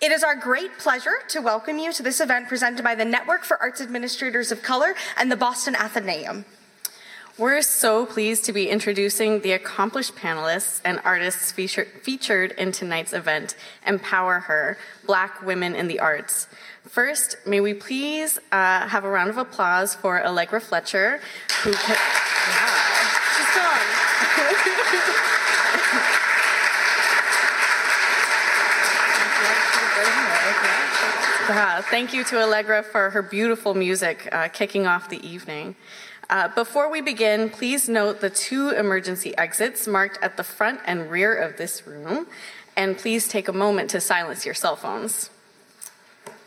It is our great pleasure to welcome you to this event presented by the Network for Arts Administrators of Color and the Boston Athenaeum. We're so pleased to be introducing the accomplished panelists and artists feature, featured in tonight's event, Empower Her Black Women in the Arts. First, may we please uh, have a round of applause for Allegra Fletcher, who. Co- yeah, she's gone. Uh, thank you to Allegra for her beautiful music uh, kicking off the evening. Uh, before we begin, please note the two emergency exits marked at the front and rear of this room, and please take a moment to silence your cell phones.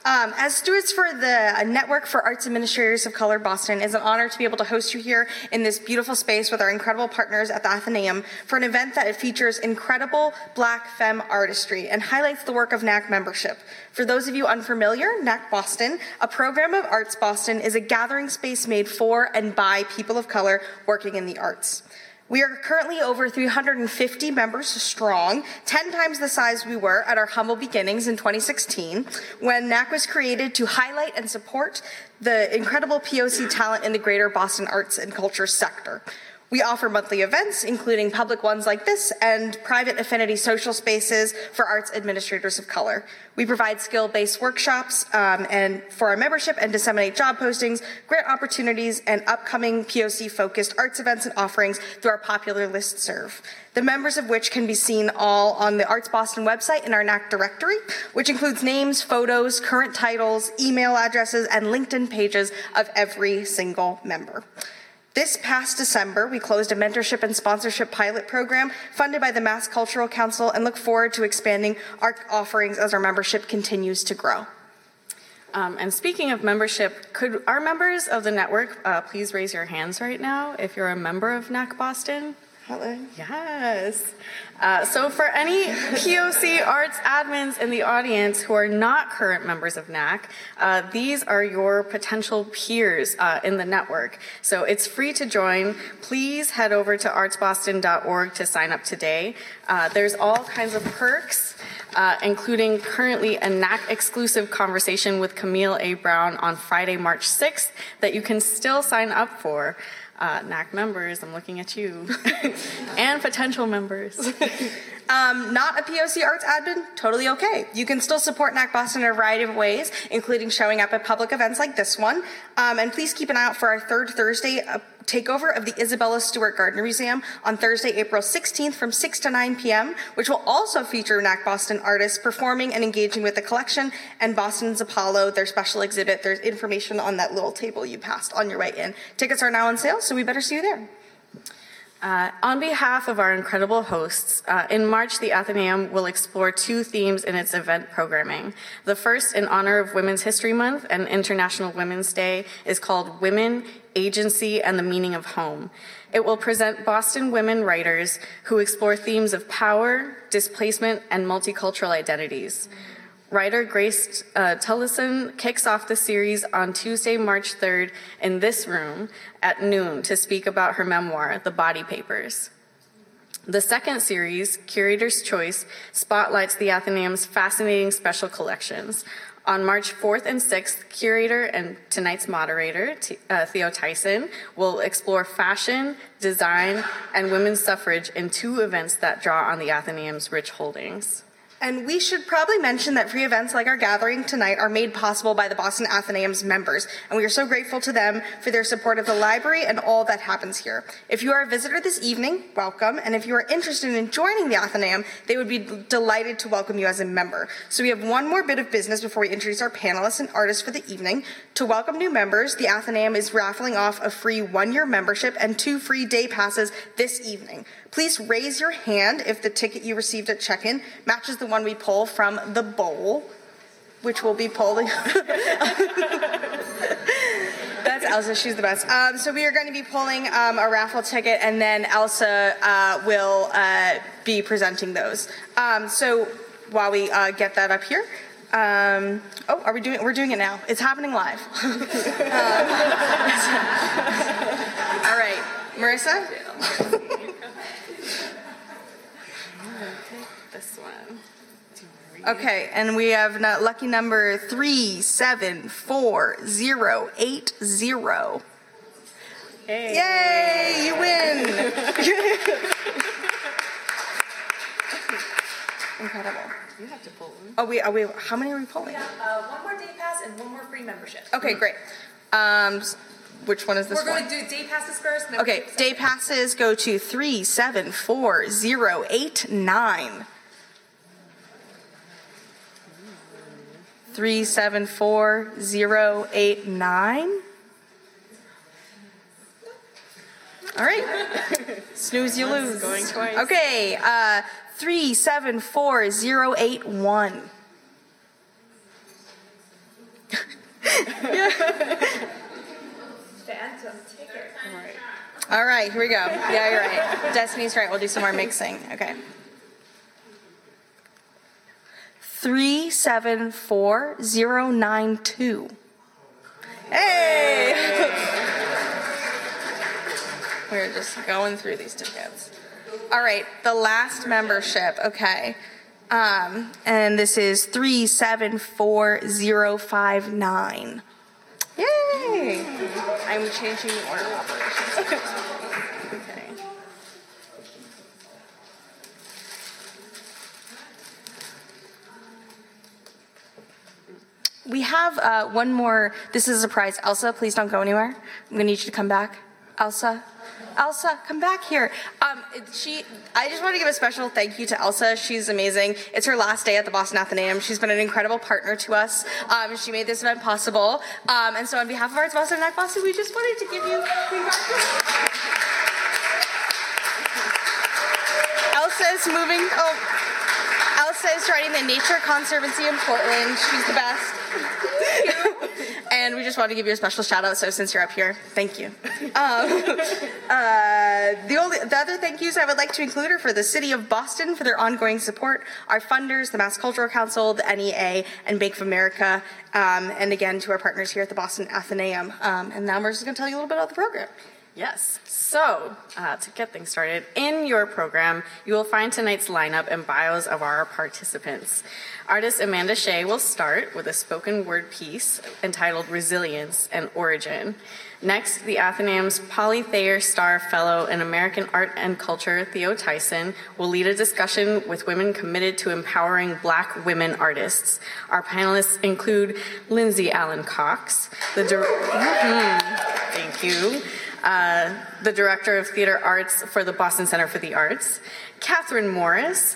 Um, as stewards for the Network for Arts Administrators of Color Boston, it's an honor to be able to host you here in this beautiful space with our incredible partners at the Athenaeum for an event that features incredible Black femme artistry and highlights the work of NAC membership. For those of you unfamiliar, NAC Boston, a program of Arts Boston, is a gathering space made for and by people of color working in the arts. We are currently over 350 members strong, 10 times the size we were at our humble beginnings in 2016, when NAC was created to highlight and support the incredible POC talent in the greater Boston arts and culture sector. We offer monthly events, including public ones like this, and private affinity social spaces for arts administrators of color. We provide skill-based workshops um, and for our membership and disseminate job postings, grant opportunities, and upcoming POC-focused arts events and offerings through our popular list serve. The members of which can be seen all on the Arts Boston website in our NAC directory, which includes names, photos, current titles, email addresses, and LinkedIn pages of every single member. This past December, we closed a mentorship and sponsorship pilot program funded by the Mass Cultural Council and look forward to expanding our offerings as our membership continues to grow. Um, and speaking of membership, could our members of the network uh, please raise your hands right now if you're a member of NAC Boston? Hello. Yes. Uh, so, for any POC arts admins in the audience who are not current members of NAC, uh, these are your potential peers uh, in the network. So, it's free to join. Please head over to artsboston.org to sign up today. Uh, there's all kinds of perks. Uh, including currently a NAC exclusive conversation with Camille A. Brown on Friday, March 6th, that you can still sign up for uh, NAC members, I'm looking at you, and potential members. Um, not a POC arts admin, totally okay. You can still support NAC Boston in a variety of ways, including showing up at public events like this one. Um, and please keep an eye out for our third Thursday uh, takeover of the Isabella Stewart Gardner Museum on Thursday, April 16th from 6 to 9 p.m., which will also feature NAC Boston artists performing and engaging with the collection and Boston's Apollo, their special exhibit. There's information on that little table you passed on your way in. Tickets are now on sale, so we better see you there. Uh, on behalf of our incredible hosts, uh, in March, the Athenaeum will explore two themes in its event programming. The first, in honor of Women's History Month and International Women's Day, is called Women, Agency, and the Meaning of Home. It will present Boston women writers who explore themes of power, displacement, and multicultural identities. Writer Grace uh, Talusan kicks off the series on Tuesday, March 3rd in this room at noon to speak about her memoir, The Body Papers. The second series, Curator's Choice, spotlights the Athenaeum's fascinating special collections. On March 4th and 6th, curator and tonight's moderator, uh, Theo Tyson, will explore fashion, design, and women's suffrage in two events that draw on the Athenaeum's rich holdings. And we should probably mention that free events like our gathering tonight are made possible by the Boston Athenaeum's members, and we are so grateful to them for their support of the library and all that happens here. If you are a visitor this evening, welcome, and if you are interested in joining the Athenaeum, they would be delighted to welcome you as a member. So we have one more bit of business before we introduce our panelists and artists for the evening. To welcome new members, the Athenaeum is raffling off a free one-year membership and two free day passes this evening. Please raise your hand if the ticket you received at check-in matches the one we pull from the bowl, which we'll be pulling. That's Elsa. She's the best. Um, so we are going to be pulling um, a raffle ticket, and then Elsa uh, will uh, be presenting those. Um, so while we uh, get that up here. Um, oh, are we doing? We're doing it now. It's happening live. Um, all right, Marissa. This one. Okay, and we have lucky number three seven four zero eight zero. Hey. Yay! You win. Incredible. You have to pull one. Oh, we are we? How many are we pulling? We have, uh, one more day pass and one more free membership. Okay, great. Um, which one is this We're one? going to do day passes first. And then Okay, day passes go to three seven four zero eight nine. Three seven four zero eight nine. All right. Snooze, you lose. going twice. Okay. Uh, three seven four zero eight one. Phantom ticket. All right, here we go. Yeah, you're right. Destiny's right. We'll do some more mixing. Okay. Three seven four zero nine two. Hey! We're just going through these tickets. All right, the last membership. Okay. Um, and this is three seven four zero five nine. Yay! I'm changing the order of operations. Okay. We have uh, one more. This is a surprise. Elsa, please don't go anywhere. I'm gonna need you to come back. Elsa, Elsa, come back here. Um, she. I just want to give a special thank you to Elsa. She's amazing. It's her last day at the Boston Athenaeum. She's been an incredible partner to us. Um, she made this event possible. Um, and so, on behalf of Arts Boston and NAC Boston, we just wanted to give you. Elsa is moving. Oh. Elsa is joining the Nature Conservancy in Portland. She's the best. And we just want to give you a special shout out. So since you're up here, thank you. Um, uh, the only the other thank yous I would like to include are for the City of Boston for their ongoing support, our funders, the Mass Cultural Council, the NEA, and Bank of America, um, and again to our partners here at the Boston Athenaeum. Um, and now just going to tell you a little bit about the program. Yes. So, uh, to get things started, in your program, you will find tonight's lineup and bios of our participants. Artist Amanda Shea will start with a spoken word piece entitled Resilience and Origin. Next, the Athenaeum's Polly Thayer Starr Fellow in American Art and Culture, Theo Tyson, will lead a discussion with women committed to empowering black women artists. Our panelists include Lindsay Allen Cox, the dir- Mhm. Thank you. Uh, the director of theater arts for the Boston Center for the Arts, Catherine Morris,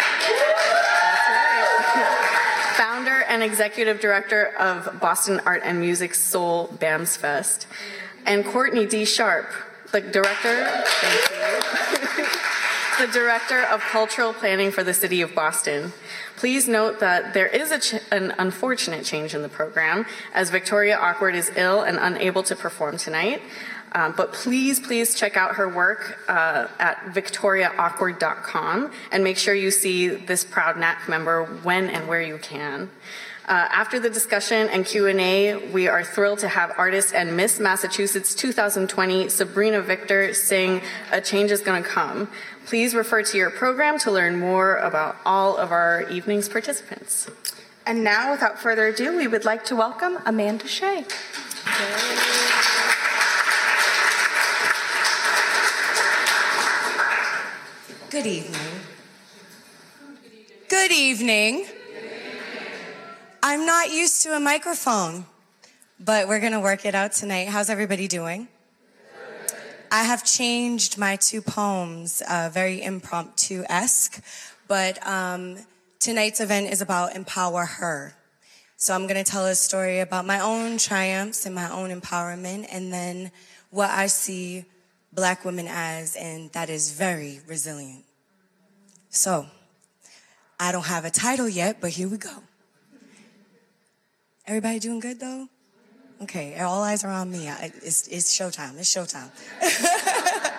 founder and executive director of Boston Art and Music Soul BAMS Fest, and Courtney D. Sharp, the director, the director of cultural planning for the city of Boston. Please note that there is ch- an unfortunate change in the program as Victoria Awkward is ill and unable to perform tonight. Um, but please, please check out her work uh, at victoriaawkward.com and make sure you see this proud NAC member when and where you can. Uh, after the discussion and Q&A, we are thrilled to have artist and Miss Massachusetts 2020 Sabrina Victor sing "A Change Is Gonna Come." Please refer to your program to learn more about all of our evening's participants. And now, without further ado, we would like to welcome Amanda Shea. Good evening. Good evening. I'm not used to a microphone, but we're going to work it out tonight. How's everybody doing? I have changed my two poems, uh, very impromptu esque, but um, tonight's event is about empower her. So I'm going to tell a story about my own triumphs and my own empowerment, and then what I see black women as, and that is very resilient. So, I don't have a title yet, but here we go. Everybody doing good though? Okay, all eyes are on me. It's, it's showtime. It's showtime.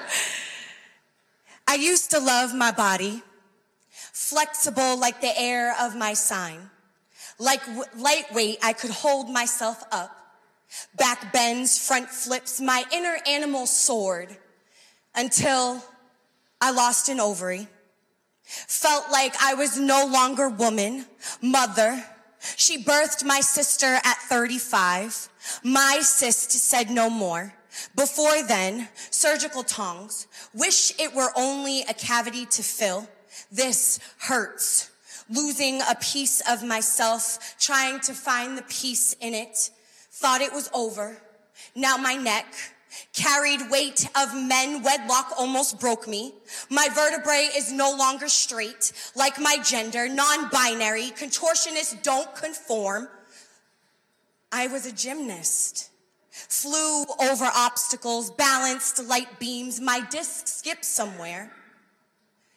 I used to love my body, flexible like the air of my sign. Like w- lightweight, I could hold myself up. Back bends, front flips, my inner animal soared until I lost an ovary. Felt like I was no longer woman, mother. She birthed my sister at 35. My cyst said no more. Before then, surgical tongs. Wish it were only a cavity to fill. This hurts. Losing a piece of myself, trying to find the peace in it. Thought it was over. Now my neck, carried weight of men, wedlock almost broke me. My vertebrae is no longer straight, like my gender, non-binary, contortionists don't conform. I was a gymnast, flew over obstacles, balanced light beams, my disc skipped somewhere.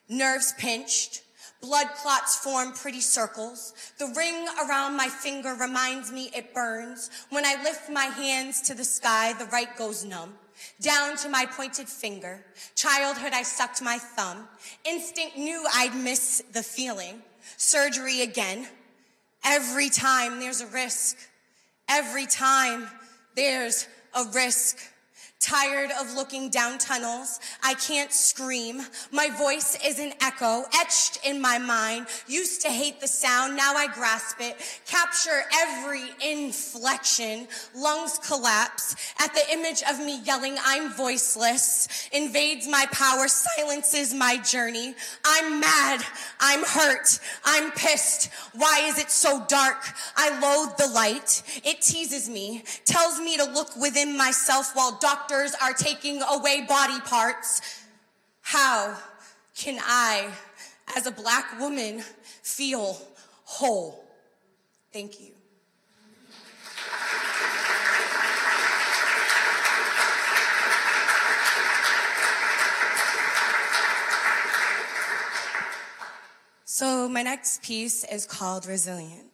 Nerves pinched, blood clots form pretty circles. The ring around my finger reminds me it burns. When I lift my hands to the sky, the right goes numb. Down to my pointed finger. Childhood, I sucked my thumb. Instinct knew I'd miss the feeling. Surgery again. Every time there's a risk. Every time there's a risk. Tired of looking down tunnels. I can't scream. My voice is an echo etched in my mind. Used to hate the sound. Now I grasp it. Capture every inflection. Lungs collapse at the image of me yelling, I'm voiceless. Invades my power, silences my journey. I'm mad. I'm hurt. I'm pissed. Why is it so dark? I loathe the light. It teases me, tells me to look within myself while doctors doctors are taking away body parts. How can I, as a black woman, feel whole? Thank you. So, my next piece is called Resilience.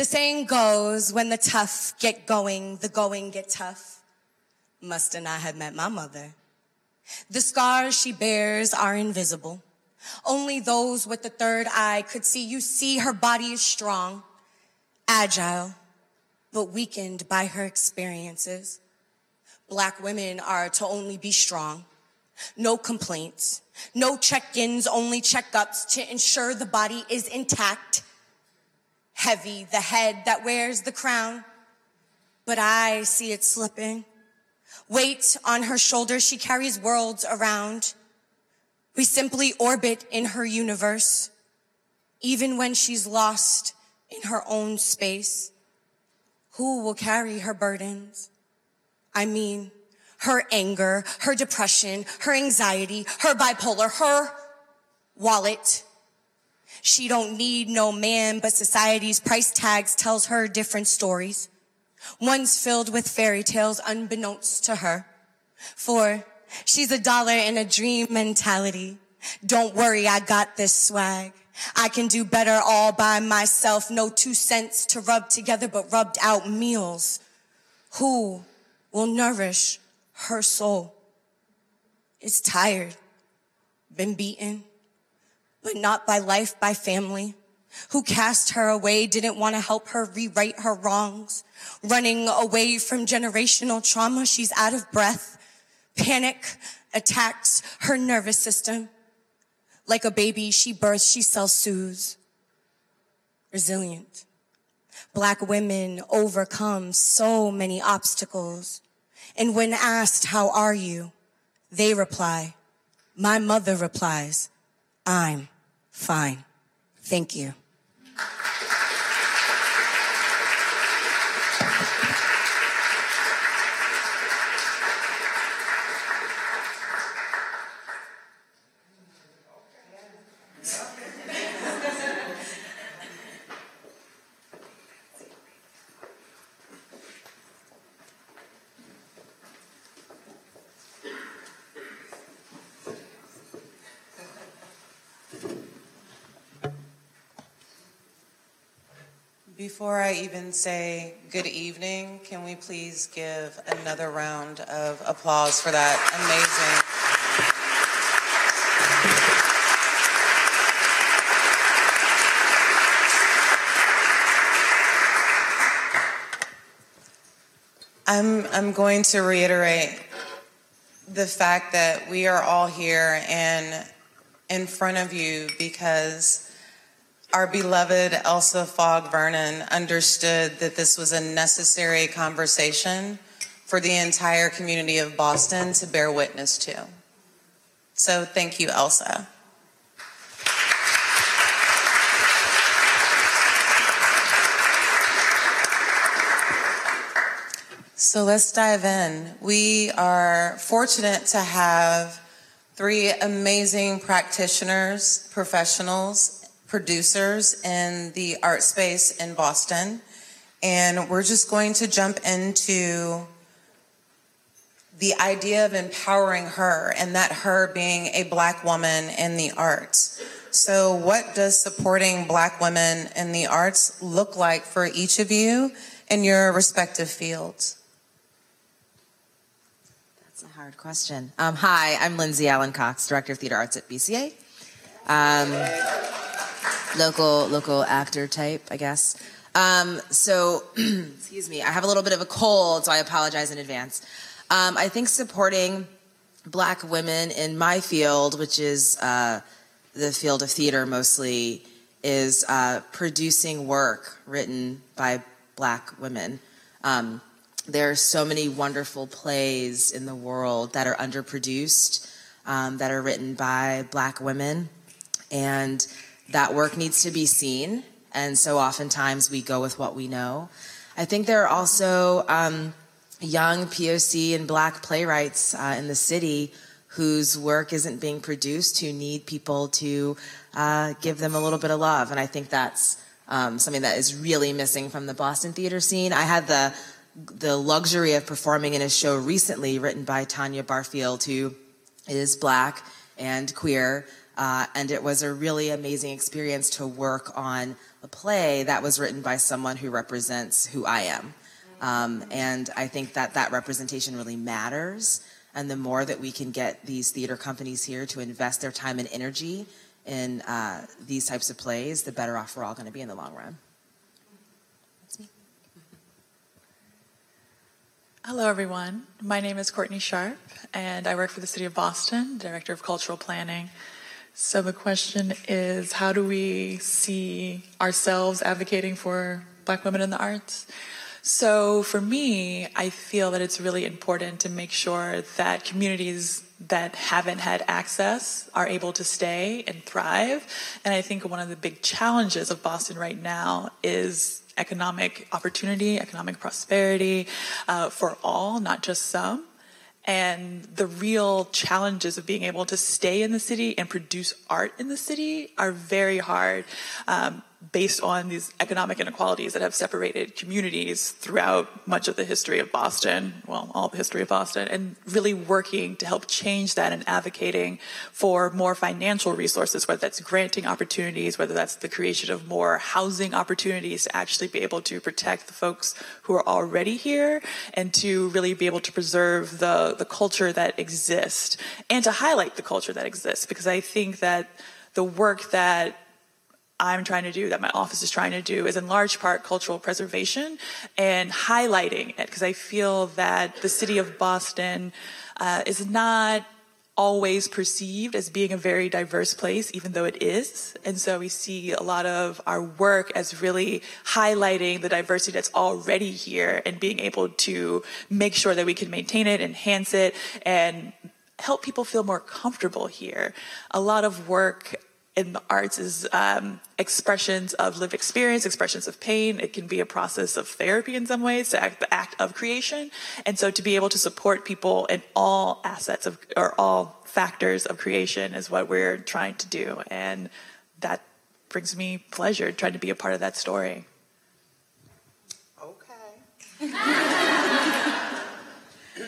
The saying goes, when the tough get going, the going get tough. Must and I have met my mother. The scars she bears are invisible. Only those with the third eye could see. You see her body is strong, agile, but weakened by her experiences. Black women are to only be strong. No complaints, no check-ins, only checkups to ensure the body is intact heavy, the head that wears the crown. But I see it slipping. Weight on her shoulders, she carries worlds around. We simply orbit in her universe, even when she's lost in her own space. Who will carry her burdens? I mean, her anger, her depression, her anxiety, her bipolar, her wallet, she don't need no man, but society's price tags tells her different stories. One's filled with fairy tales unbeknownst to her. For she's a dollar in a dream mentality. Don't worry, I got this swag. I can do better all by myself. No two cents to rub together, but rubbed out meals. Who will nourish her soul? Is tired, been beaten, but not by life, by family, who cast her away, didn't want to help her rewrite her wrongs, running away from generational trauma. She's out of breath. Panic attacks her nervous system. Like a baby, she births, she self-soothes. Resilient. Black women overcome so many obstacles. And when asked, how are you? They reply, my mother replies, I'm fine. Thank you. Before I even say good evening, can we please give another round of applause for that amazing. I'm, I'm going to reiterate the fact that we are all here and in front of you because our beloved Elsa Fogg Vernon understood that this was a necessary conversation for the entire community of Boston to bear witness to. So thank you, Elsa. So let's dive in. We are fortunate to have three amazing practitioners, professionals, producers in the art space in Boston. And we're just going to jump into the idea of empowering her and that her being a black woman in the arts. So, what does supporting black women in the arts look like for each of you in your respective fields? That's a hard question. Um, hi, I'm Lindsay Allen Cox, Director of Theater Arts at BCA. Um, local local actor type, I guess. Um, so, excuse me, I have a little bit of a cold, so I apologize in advance. Um, I think supporting black women in my field, which is uh, the field of theater mostly, is uh, producing work written by black women. Um, there are so many wonderful plays in the world that are underproduced, um, that are written by black women, and that work needs to be seen. And so oftentimes we go with what we know. I think there are also um, young POC and black playwrights uh, in the city whose work isn't being produced, who need people to uh, give them a little bit of love. And I think that's um, something that is really missing from the Boston theater scene. I had the the luxury of performing in a show recently written by Tanya Barfield, who is black and queer. Uh, and it was a really amazing experience to work on a play that was written by someone who represents who I am. Um, and I think that that representation really matters. And the more that we can get these theater companies here to invest their time and energy in uh, these types of plays, the better off we're all going to be in the long run. Hello, everyone. My name is Courtney Sharp, and I work for the City of Boston, Director of Cultural Planning. So the question is how do we see ourselves advocating for Black women in the arts? So for me, I feel that it's really important to make sure that communities that haven't had access are able to stay and thrive. And I think one of the big challenges of Boston right now is economic opportunity, economic prosperity uh, for all, not just some. And the real challenges of being able to stay in the city and produce art in the city are very hard. Um, based on these economic inequalities that have separated communities throughout much of the history of Boston, well, all the history of Boston, and really working to help change that and advocating for more financial resources, whether that's granting opportunities, whether that's the creation of more housing opportunities to actually be able to protect the folks who are already here and to really be able to preserve the, the culture that exists and to highlight the culture that exists. Because I think that the work that I'm trying to do, that my office is trying to do, is in large part cultural preservation and highlighting it because I feel that the city of Boston uh, is not always perceived as being a very diverse place, even though it is. And so we see a lot of our work as really highlighting the diversity that's already here and being able to make sure that we can maintain it, enhance it, and help people feel more comfortable here. A lot of work in the arts is um, expressions of lived experience, expressions of pain. It can be a process of therapy in some ways, to act, the act of creation. And so to be able to support people in all assets of, or all factors of creation is what we're trying to do. And that brings me pleasure trying to be a part of that story. Okay.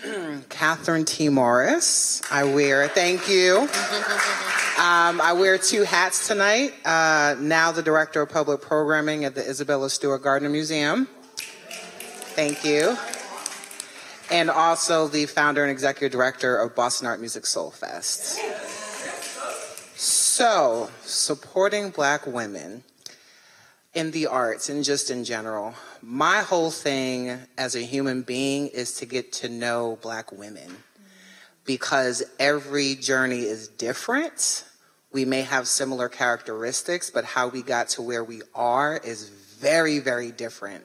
Catherine T. Morris. I wear, thank you. Um, I wear two hats tonight. Uh, now the Director of Public Programming at the Isabella Stewart Gardner Museum. Thank you. And also the founder and executive director of Boston Art Music Soul Fest. So, supporting black women in the arts and just in general. My whole thing as a human being is to get to know black women because every journey is different. We may have similar characteristics, but how we got to where we are is very, very different.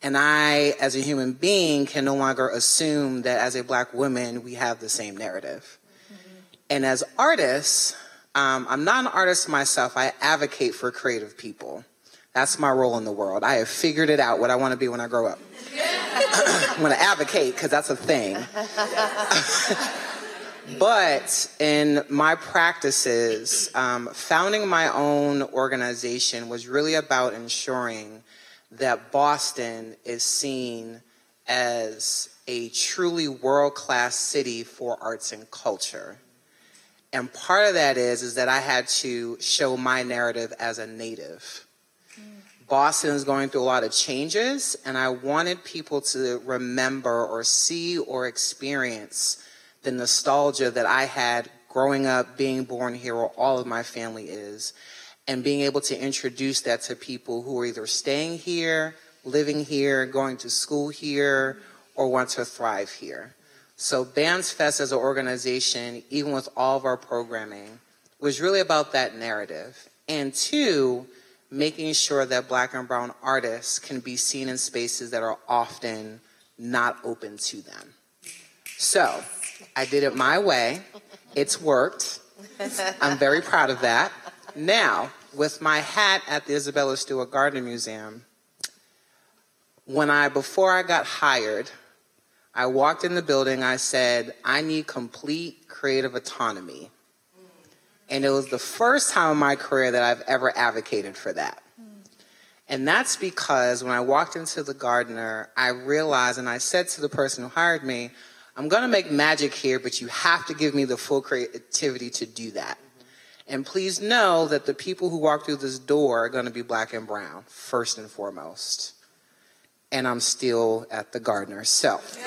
And I, as a human being, can no longer assume that as a black woman, we have the same narrative. And as artists, um, I'm not an artist myself. I advocate for creative people. That's my role in the world. I have figured it out what I want to be when I grow up. I'm going to advocate because that's a thing. but in my practices, um, founding my own organization was really about ensuring that Boston is seen as a truly world class city for arts and culture. And part of that is is that I had to show my narrative as a native. Boston is going through a lot of changes, and I wanted people to remember or see or experience the nostalgia that I had growing up, being born here, where all of my family is, and being able to introduce that to people who are either staying here, living here, going to school here, or want to thrive here. So BAMS Fest as an organization, even with all of our programming, was really about that narrative. And two, making sure that black and brown artists can be seen in spaces that are often not open to them. So I did it my way. It's worked. I'm very proud of that. Now, with my hat at the Isabella Stewart Gardner Museum, when I, before I got hired, I walked in the building, I said, I need complete creative autonomy. And it was the first time in my career that I've ever advocated for that. And that's because when I walked into the Gardner, I realized and I said to the person who hired me, I'm going to make magic here, but you have to give me the full creativity to do that. And please know that the people who walk through this door are going to be black and brown, first and foremost. And I'm still at the Gardner. So,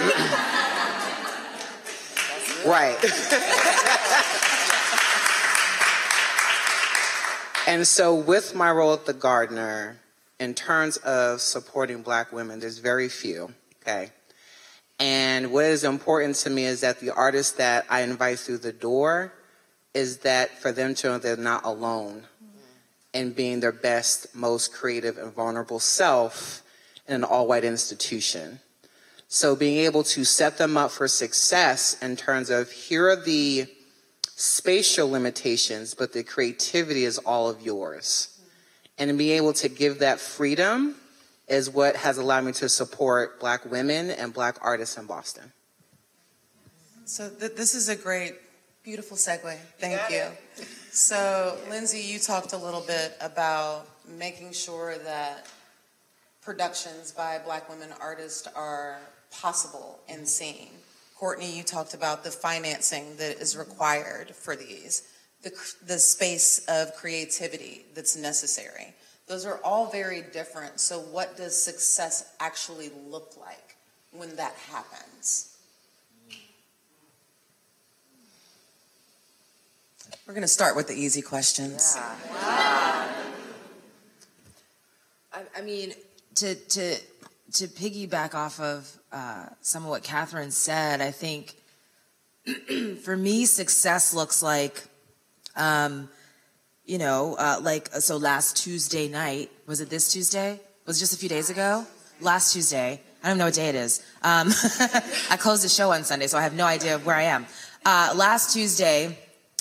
right. And so, with my role at the Gardner, in terms of supporting black women, there's very few, okay? And what is important to me is that the artists that I invite through the door is that for them to know they're not alone in being their best, most creative, and vulnerable self in an all white institution. So, being able to set them up for success in terms of here are the spatial limitations, but the creativity is all of yours. And to be able to give that freedom is what has allowed me to support black women and black artists in Boston. So th- this is a great, beautiful segue. Thank you. you. So, Lindsay, you talked a little bit about making sure that productions by black women artists are possible and seen. Courtney, you talked about the financing that is required for these, the, the space of creativity that's necessary. Those are all very different. So, what does success actually look like when that happens? We're going to start with the easy questions. Yeah. I, I mean, to to to piggyback off of uh, some of what Catherine said, I think for me, success looks like, um, you know, uh, like so. Last Tuesday night was it this Tuesday? Was it just a few days ago? Last Tuesday. I don't know what day it is. Um, I closed the show on Sunday, so I have no idea where I am. Uh, last Tuesday,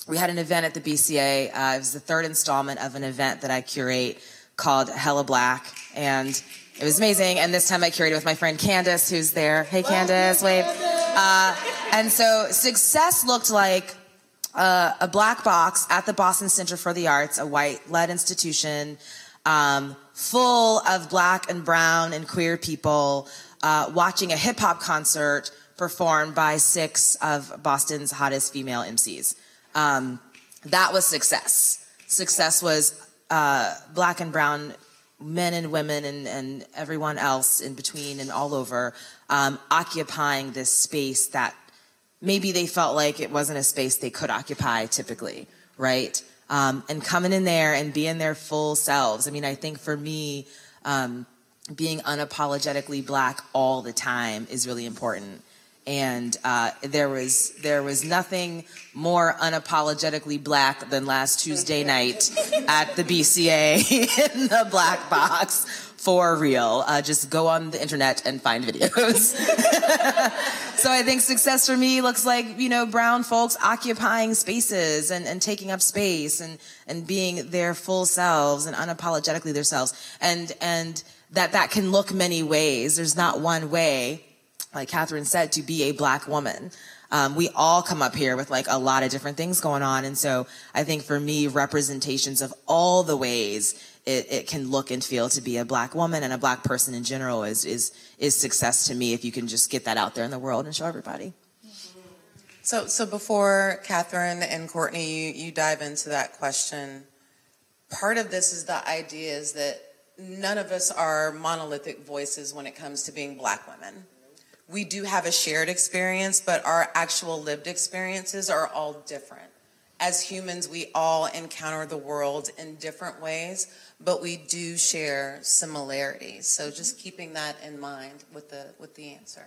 we had an event at the BCA. Uh, it was the third installment of an event that I curate called Hella Black, and it was amazing. And this time I curated with my friend Candace, who's there. Hey, Candace, wave. Uh, and so success looked like uh, a black box at the Boston Center for the Arts, a white led institution, um, full of black and brown and queer people uh, watching a hip hop concert performed by six of Boston's hottest female MCs. Um, that was success. Success was uh, black and brown men and women and, and everyone else in between and all over um, occupying this space that maybe they felt like it wasn't a space they could occupy typically, right? Um, and coming in there and being their full selves. I mean, I think for me, um, being unapologetically black all the time is really important. And uh, there was there was nothing more unapologetically black than last Tuesday night at the BCA in the black box for real. Uh, just go on the internet and find videos. so I think success for me looks like you know brown folks occupying spaces and, and taking up space and and being their full selves and unapologetically themselves and and that that can look many ways. There's not one way like Catherine said, to be a black woman. Um, we all come up here with like a lot of different things going on. And so I think for me, representations of all the ways it, it, can look and feel to be a black woman and a black person in general is, is, is success to me if you can just get that out there in the world and show everybody. So, so before Catherine and Courtney, you, you dive into that question, part of this is the idea is that none of us are monolithic voices when it comes to being black women we do have a shared experience, but our actual lived experiences are all different. As humans, we all encounter the world in different ways, but we do share similarities. So just keeping that in mind with the with the answer.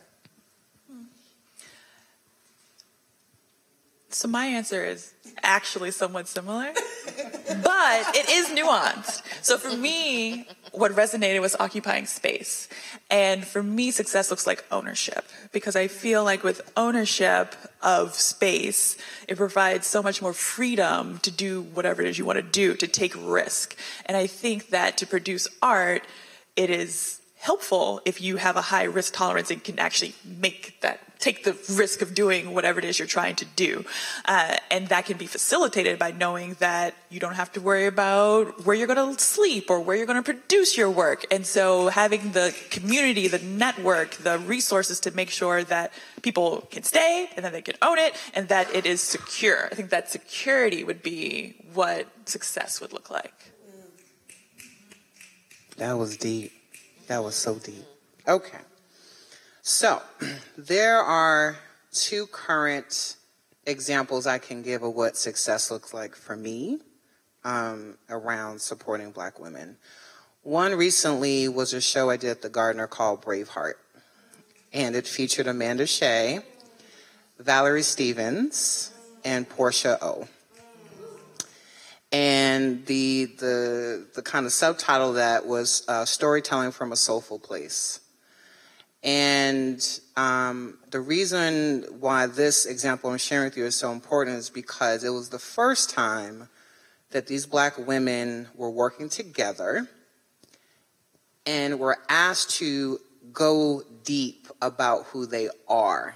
So my answer is actually somewhat similar, but it is nuanced. So for me, what resonated was occupying space. And for me, success looks like ownership because I feel like with ownership of space, it provides so much more freedom to do whatever it is you want to do, to take risk. And I think that to produce art, it is helpful if you have a high risk tolerance and can actually make that take the risk of doing whatever it is you're trying to do. Uh, and that can be facilitated by knowing that you don't have to worry about where you're going to sleep or where you're going to produce your work. And so having the community, the network, the resources to make sure that people can stay and that they can own it and that it is secure. I think that security would be what success would look like. That was deep. That was so deep. Okay. So, there are two current examples I can give of what success looks like for me um, around supporting black women. One recently was a show I did at the Gardner called Braveheart, and it featured Amanda Shea, Valerie Stevens, and Porsha O. And the the the kind of subtitle that was uh, storytelling from a soulful place. And um, the reason why this example I'm sharing with you is so important is because it was the first time that these black women were working together and were asked to go deep about who they are,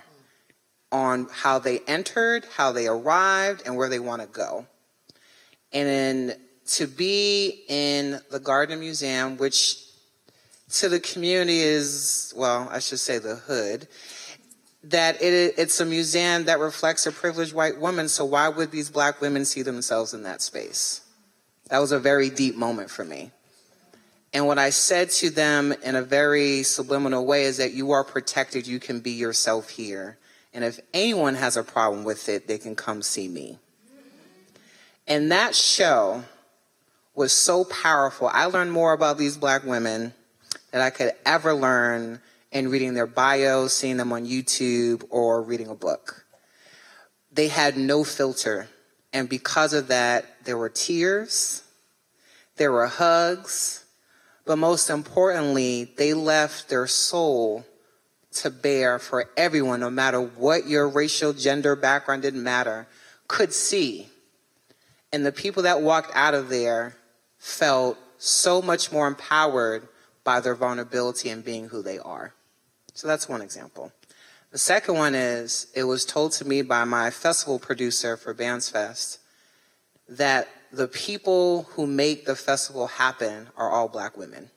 on how they entered, how they arrived, and where they want to go. And then to be in the Gardner Museum, which to the community is, well, I should say the hood, that it, it's a museum that reflects a privileged white woman. So why would these black women see themselves in that space? That was a very deep moment for me. And what I said to them in a very subliminal way is that you are protected. You can be yourself here. And if anyone has a problem with it, they can come see me. And that show was so powerful. I learned more about these black women that I could ever learn in reading their bios, seeing them on YouTube, or reading a book. They had no filter. And because of that, there were tears, there were hugs, but most importantly, they left their soul to bear for everyone, no matter what your racial, gender, background didn't matter, could see. And the people that walked out of there felt so much more empowered by their vulnerability and being who they are. So that's one example. The second one is it was told to me by my festival producer for BAMS Fest that the people who make the festival happen are all black women.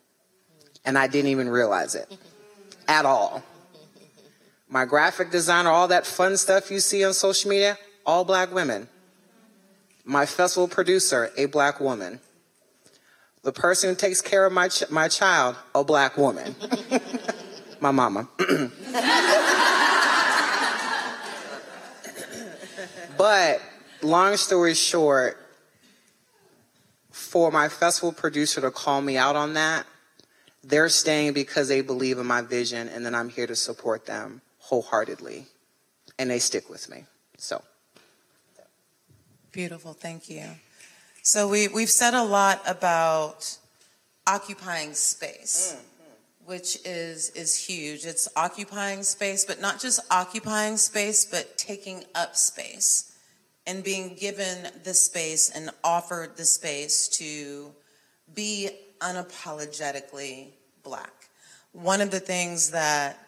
And I didn't even realize it at all. My graphic designer, all that fun stuff you see on social media, all black women. My festival producer, a black woman. The person who takes care of my, ch- my child, a black woman. my mama. but long story short, for my festival producer to call me out on that, they're staying because they believe in my vision, and then I'm here to support them wholeheartedly. and they stick with me. So. Beautiful, thank you. So we, we've said a lot about occupying space, mm-hmm. which is, is huge. It's occupying space, but not just occupying space, but taking up space and being given the space and offered the space to be unapologetically black. One of the things that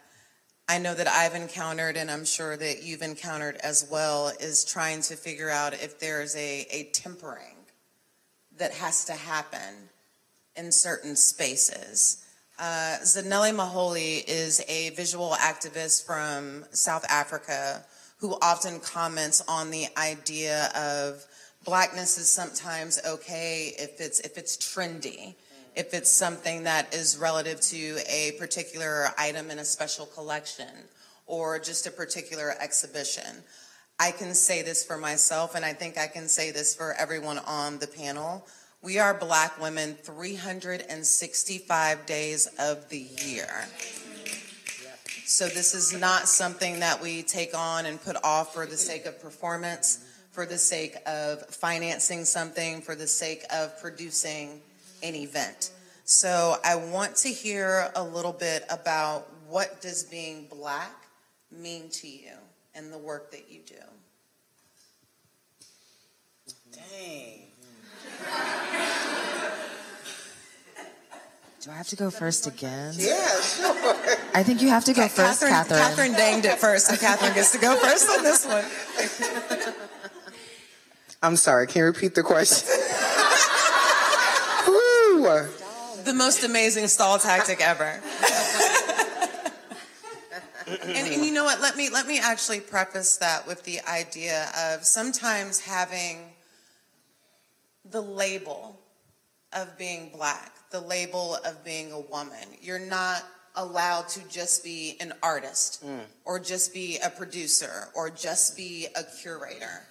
I know that I've encountered, and I'm sure that you've encountered as well, is trying to figure out if there's a, a tempering that has to happen in certain spaces. Uh, Zanele Muholi is a visual activist from South Africa who often comments on the idea of blackness is sometimes okay if it's if it's trendy if it's something that is relative to a particular item in a special collection or just a particular exhibition. I can say this for myself, and I think I can say this for everyone on the panel. We are black women 365 days of the year. So this is not something that we take on and put off for the sake of performance, for the sake of financing something, for the sake of producing an event. So I want to hear a little bit about what does being black mean to you and the work that you do. Dang. Do I have to go first again? Yeah, sure. I think you have to go first, Catherine. Catherine. Catherine danged it first, so Catherine gets to go first on this one. I'm sorry, can you repeat the question? The most amazing stall tactic ever. and, and, you know what? Let me let me actually preface that with the idea of sometimes having the label of being black, the label of being a woman. You're not allowed to just be an artist mm. or just be a producer or just be a curator.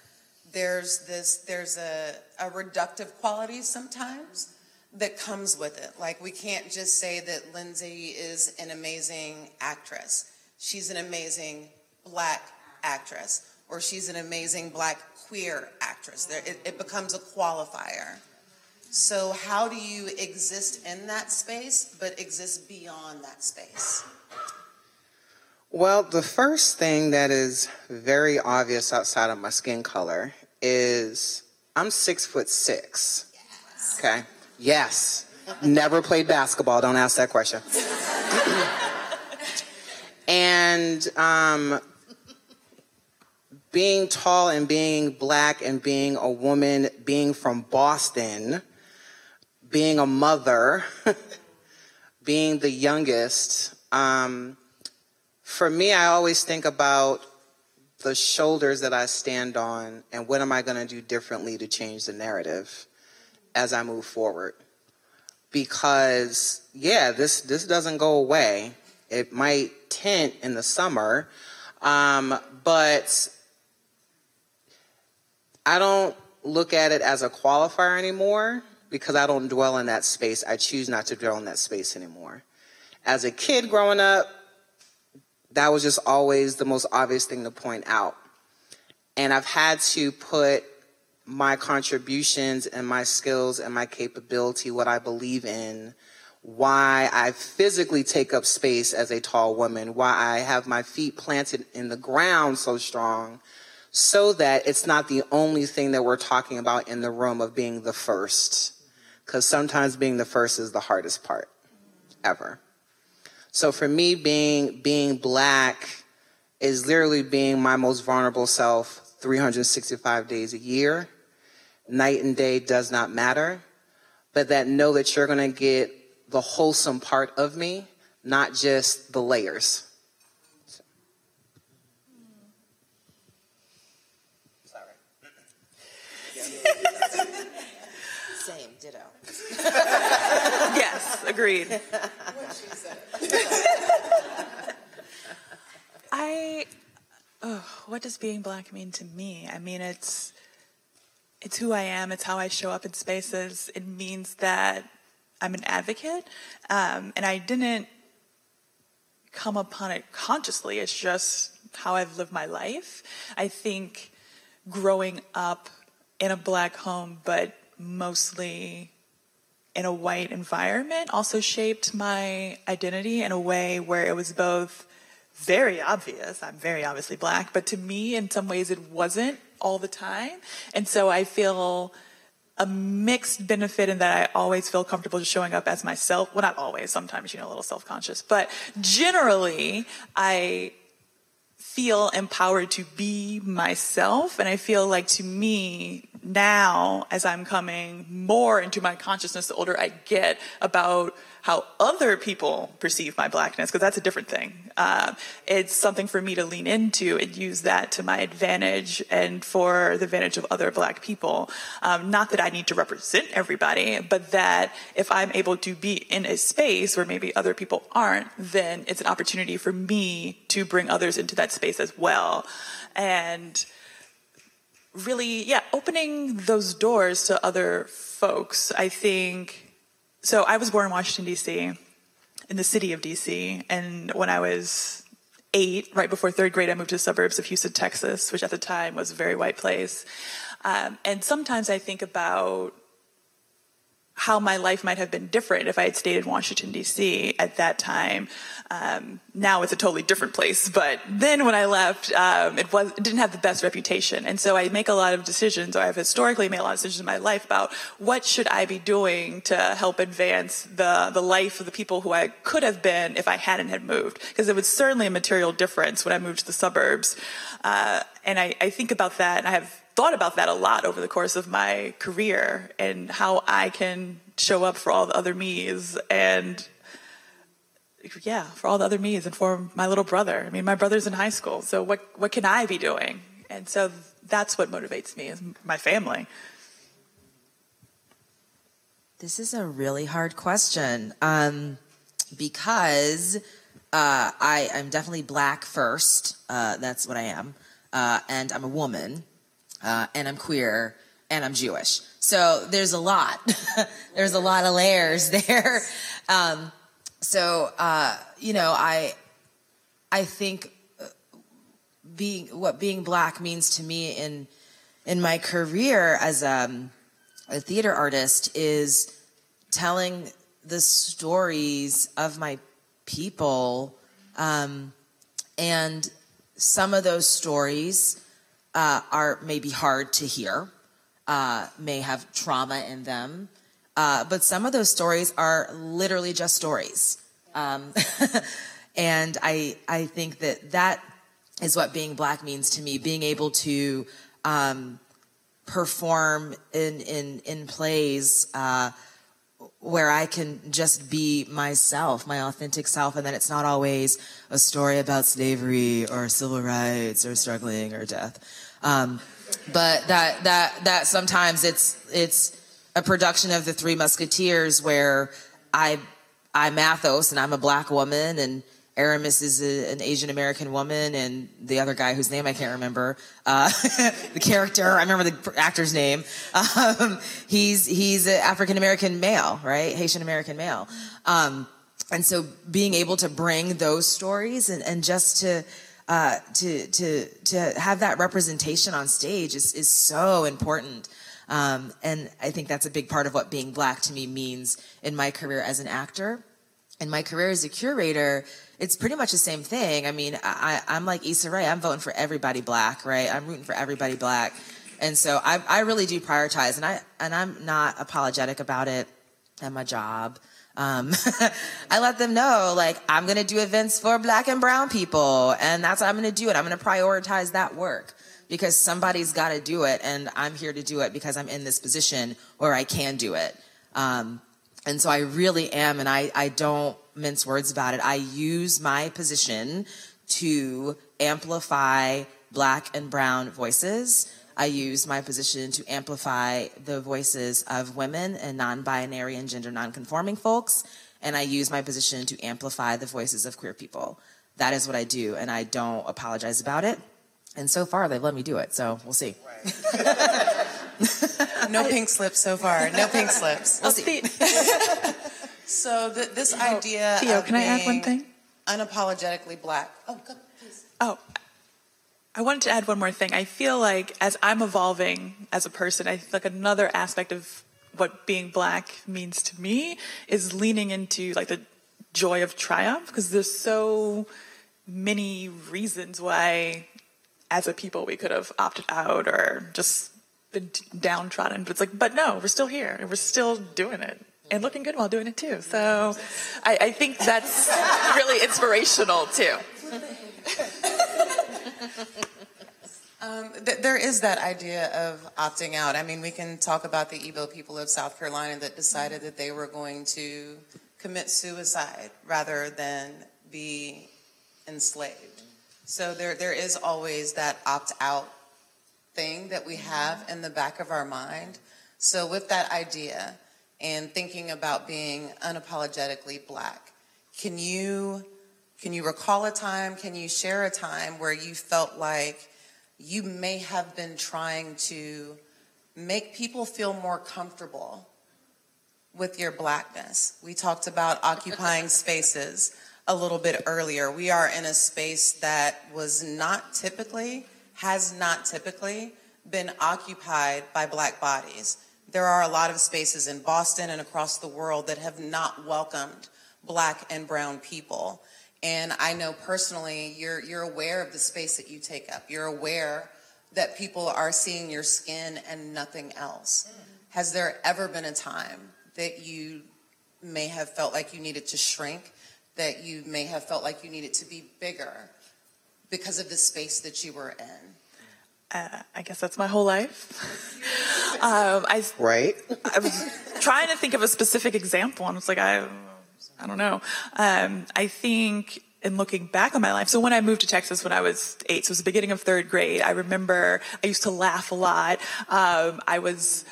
There's this there's a, a reductive quality sometimes that comes with it. Like, we can't just say that Lindsay is an amazing actress. She's an amazing black actress, or she's an amazing black queer actress. There, it, it becomes a qualifier. So, how do you exist in that space, but exist beyond that space? Well, the first thing that is very obvious outside of my skin color is I'm six foot six. Yes. Okay. Yes. Never played basketball. Don't ask that question. and um, being tall and being black and being a woman, being from Boston, being a mother, being the youngest, um, for me, I always think about the shoulders that I stand on and what am I going to do differently to change the narrative as I move forward. Because yeah, this this doesn't go away. It might tint in the summer, um, but I don't look at it as a qualifier anymore because I don't dwell in that space. I choose not to dwell in that space anymore. As a kid growing up, that was just always the most obvious thing to point out. And I've had to put my contributions and my skills and my capability, what I believe in, why I physically take up space as a tall woman, why I have my feet planted in the ground so strong, so that it's not the only thing that we're talking about in the room of being the first. Because sometimes being the first is the hardest part ever. So for me, being, being black is literally being my most vulnerable self 365 days a year night and day does not matter, but that know that you're going to get the wholesome part of me, not just the layers. Sorry. Same, ditto. yes, agreed. What she said. I, oh, what does being black mean to me? I mean, it's it's who I am. It's how I show up in spaces. It means that I'm an advocate, um, and I didn't come upon it consciously. It's just how I've lived my life. I think growing up in a black home, but mostly in a white environment, also shaped my identity in a way where it was both very obvious. I'm very obviously black, but to me, in some ways, it wasn't all the time. And so I feel a mixed benefit in that I always feel comfortable just showing up as myself. Well, not always, sometimes, you know, a little self conscious, but generally, I feel empowered to be myself. And I feel like to me, now, as I'm coming more into my consciousness, the older I get about how other people perceive my blackness, because that's a different thing. Uh, it's something for me to lean into and use that to my advantage and for the advantage of other black people. Um, not that I need to represent everybody, but that if I'm able to be in a space where maybe other people aren't, then it's an opportunity for me to bring others into that space as well. And really, yeah, opening those doors to other folks, I think so I was born in Washington, D.C., in the city of D.C., and when I was eight, right before third grade, I moved to the suburbs of Houston, Texas, which at the time was a very white place. Um, and sometimes I think about how my life might have been different if I had stayed in Washington, D.C. at that time. Um, now it's a totally different place, but then when I left, um, it was it didn't have the best reputation, and so I make a lot of decisions, or I've historically made a lot of decisions in my life about what should I be doing to help advance the the life of the people who I could have been if I hadn't had moved, because it was certainly a material difference when I moved to the suburbs, uh, and I, I think about that, and I have thought about that a lot over the course of my career and how I can show up for all the other me's and yeah, for all the other me's and for my little brother. I mean, my brother's in high school, so what what can I be doing? And so that's what motivates me is my family. This is a really hard question um, because uh, I I'm definitely black first. Uh, that's what I am, uh, and I'm a woman, uh, and I'm queer, and I'm Jewish. So there's a lot. there's a lot of layers there. Um, so uh, you know, I I think uh, being what being black means to me in in my career as um, a theater artist is telling the stories of my people, um, and some of those stories uh, are maybe hard to hear, uh, may have trauma in them. Uh, but some of those stories are literally just stories. Um, and I, I think that that is what being black means to me, being able to um, perform in, in, in plays uh, where I can just be myself, my authentic self, and then it's not always a story about slavery or civil rights or struggling or death. Um, but that that that sometimes it's it's a production of the Three Musketeers where I I'm Athos and I'm a black woman and Aramis is a, an Asian American woman and the other guy whose name I can't remember uh, the character I remember the actor's name. Um, he's he's an African American male right? Haitian American male. Um, and so being able to bring those stories and, and just to uh, to to to have that representation on stage is is so important um, and I think that's a big part of what being black to me means in my career as an actor. In my career as a curator, it's pretty much the same thing. I mean, I, am like Issa Rae. I'm voting for everybody black, right? I'm rooting for everybody black. And so I, I really do prioritize and I, and I'm not apologetic about it at my job. Um, I let them know, like, I'm going to do events for black and brown people. And that's what I'm going to do. And I'm going to prioritize that work because somebody's got to do it, and I'm here to do it because I'm in this position where I can do it. Um, and so I really am, and I, I don't mince words about it. I use my position to amplify black and brown voices. I use my position to amplify the voices of women and non binary and gender non conforming folks. And I use my position to amplify the voices of queer people. That is what I do, and I don't apologize about it. And so far, they've let me do it, so we'll see. no pink slips so far. No pink slips. We'll see. so th- this idea Theo, of can I add one thing? Unapologetically black. Oh, go, please. Oh, I wanted to add one more thing. I feel like as I'm evolving as a person, I feel like another aspect of what being black means to me is leaning into like the joy of triumph because there's so many reasons why as a people we could have opted out or just been downtrodden. But it's like but no we're still here and we're still doing it and looking good while doing it too. So i, I think that's really inspirational too Um, th- there is that idea of opting out. I mean, we can talk about the Igbo people of South Carolina that decided that they were going to commit suicide rather than be enslaved. So there, there is always that opt out thing that we have in the back of our mind. So with that idea and thinking about being unapologetically black, can you can you recall a time? Can you share a time where you felt like you may have been trying to make people feel more comfortable with your blackness. We talked about occupying spaces a little bit earlier. We are in a space that was not typically, has not typically been occupied by black bodies. There are a lot of spaces in Boston and across the world that have not welcomed black and brown people. And I know personally you're you're aware of the space that you take up. You're aware that people are seeing your skin and nothing else. Mm-hmm. Has there ever been a time that you may have felt like you needed to shrink, that you may have felt like you needed to be bigger because of the space that you were in? Uh, I guess that's my whole life. um, I, right. I was trying to think of a specific example, and it's like I I don't know. Um, I think in looking back on my life, so when I moved to Texas when I was eight, so it was the beginning of third grade, I remember I used to laugh a lot. Um, I was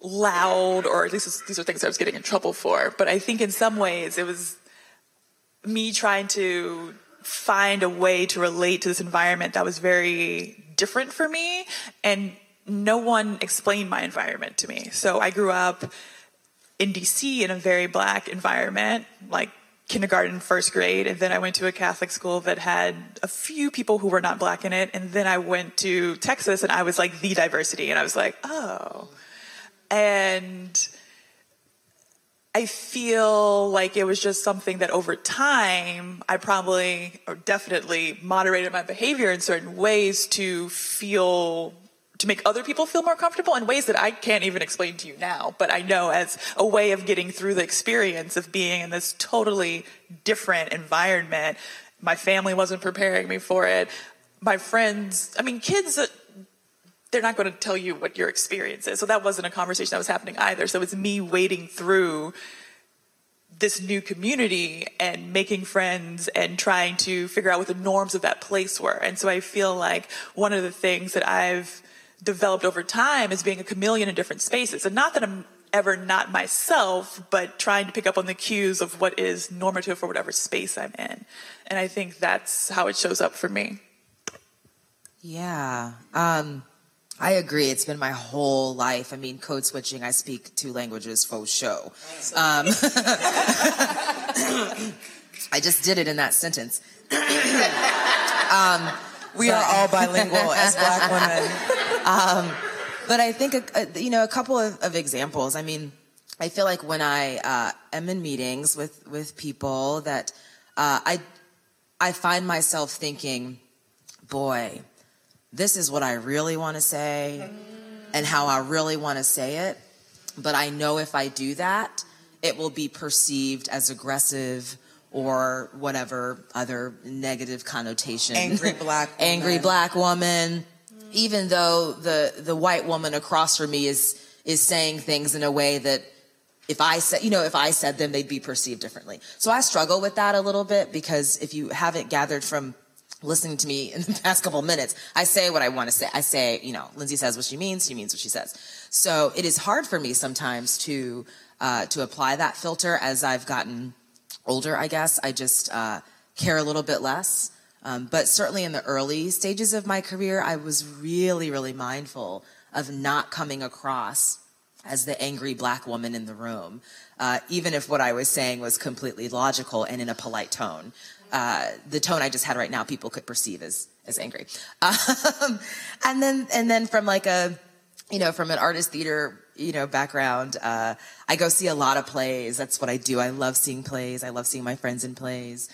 loud, or at least these are things I was getting in trouble for. But I think in some ways it was me trying to find a way to relate to this environment that was very different for me, and no one explained my environment to me. So I grew up in DC in a very black environment, like kindergarten, first grade, and then I went to a Catholic school that had a few people who were not black in it, and then I went to Texas and I was like the diversity, and I was like, oh. And I feel like it was just something that over time I probably or definitely moderated my behavior in certain ways to feel to make other people feel more comfortable in ways that I can't even explain to you now, but I know as a way of getting through the experience of being in this totally different environment. My family wasn't preparing me for it. My friends, I mean, kids, uh, they're not going to tell you what your experience is. So that wasn't a conversation that was happening either. So it's me wading through this new community and making friends and trying to figure out what the norms of that place were. And so I feel like one of the things that I've developed over time is being a chameleon in different spaces. And not that I'm ever not myself, but trying to pick up on the cues of what is normative for whatever space I'm in. And I think that's how it shows up for me. Yeah. Um, I agree. It's been my whole life. I mean, code switching, I speak two languages for show. Um, I just did it in that sentence. um, we are all bilingual as black women. Um, but I think, a, a, you know, a couple of, of, examples. I mean, I feel like when I uh, am in meetings with, with people that uh, I, I find myself thinking, boy, this is what I really want to say and how I really want to say it. But I know if I do that, it will be perceived as aggressive or whatever other negative connotation. Angry black woman. Angry black woman even though the the white woman across from me is is saying things in a way that if I said, you know, if I said them, they'd be perceived differently. So I struggle with that a little bit because if you haven't gathered from listening to me in the past couple minutes, I say what I want to say. I say, you know, Lindsay says what she means, she means what she says. So it is hard for me sometimes to uh, to apply that filter as I've gotten older. I guess I just uh, care a little bit less. Um, but certainly in the early stages of my career, I was really, really mindful of not coming across as the angry black woman in the room, uh, even if what I was saying was completely logical and in a polite tone. Uh, the tone I just had right now, people could perceive as as angry. Um, and then and then from like a you know from an artist theater you know background, uh, I go see a lot of plays. That's what I do. I love seeing plays. I love seeing my friends in plays.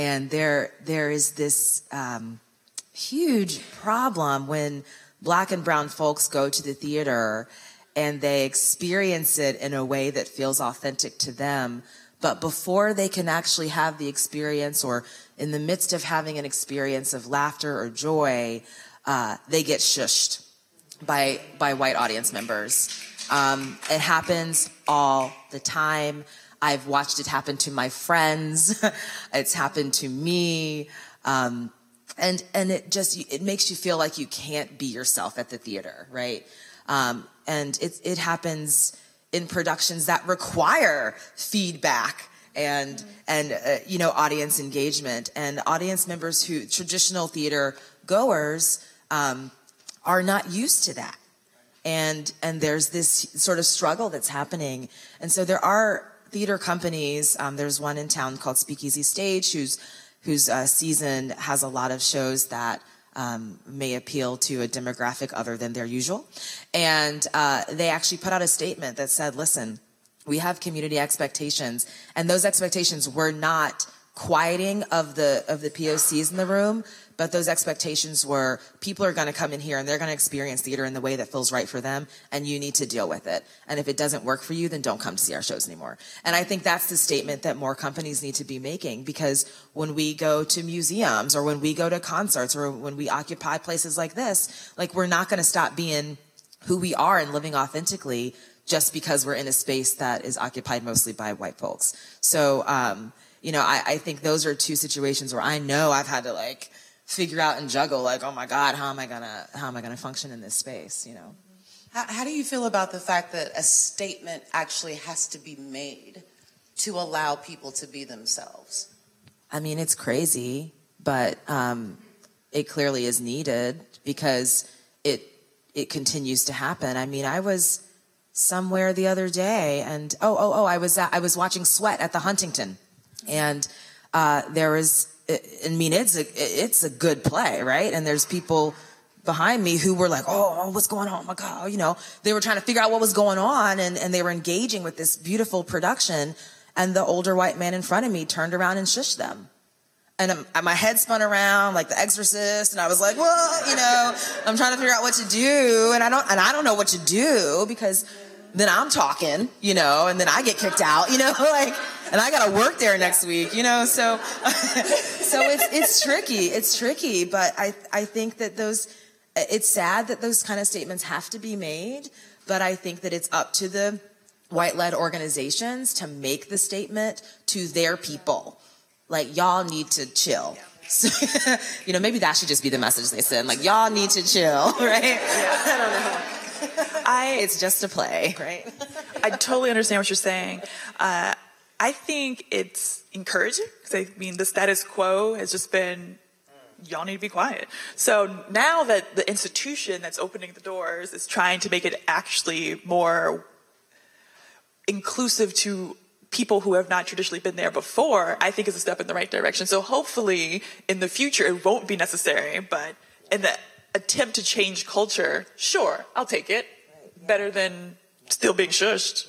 And there there is this um, huge problem when black and brown folks go to the theater and they experience it in a way that feels authentic to them. But before they can actually have the experience or in the midst of having an experience of laughter or joy, uh, they get shushed by, by white audience members. Um, it happens all the time. I've watched it happen to my friends. it's happened to me. Um, and, and it just, it makes you feel like you can't be yourself at the theater, right? Um, and it, it happens in productions that require feedback and mm-hmm. and uh, you know audience engagement and audience members who traditional theater goers um, are not used to that and and there's this sort of struggle that's happening and so there are theater companies um, there's one in town called speakeasy stage whose whose uh, season has a lot of shows that um, may appeal to a demographic other than their usual. And uh, they actually put out a statement that said, listen, we have community expectations, and those expectations were not quieting of the of the POCs in the room, but those expectations were people are going to come in here and they're going to experience theater in the way that feels right for them and you need to deal with it. And if it doesn't work for you then don't come to see our shows anymore. And i think that's the statement that more companies need to be making because when we go to museums or when we go to concerts or when we occupy places like this like we're not going to stop being who we are and living authentically just because we're in a space that is occupied mostly by white folks. So um, you know I, I think those are two situations where i know i've had to like figure out and juggle like oh my god how am i gonna how am i gonna function in this space you know? How, how do you feel about the fact that a statement actually has to be made to allow people to be themselves? I mean it's crazy but um, it clearly is needed because it it continues to happen. I mean i was somewhere the other day and oh oh oh i was at, i was watching sweat at the huntington. And uh, there was I mean, it's a it's a good play, right? And there's people behind me who were like, oh, oh, what's going on? Oh my God, you know, they were trying to figure out what was going on and, and they were engaging with this beautiful production. And the older white man in front of me turned around and shushed them. And I'm, my head spun around like the exorcist. And I was like, well, you know, I'm trying to figure out what to do. And I don't, and I don't know what to do because then I'm talking, you know, and then I get kicked out, you know, like, and I got to work there next week, you know, so, so it's, it's tricky. It's tricky, but I, I think that those, it's sad that those kind of statements have to be made, but I think that it's up to the white led organizations to make the statement to their people. Like, y'all need to chill. So, you know, maybe that should just be the message they send. Like, y'all need to chill, right? Yeah. I don't know. I, it's just a play, right? I totally understand what you're saying. Uh, I think it's encouraging because I mean the status quo has just been y'all need to be quiet. So now that the institution that's opening the doors is trying to make it actually more inclusive to people who have not traditionally been there before, I think is a step in the right direction. So hopefully in the future it won't be necessary, but in the attempt to change culture, sure, I'll take it. Better than still being shushed.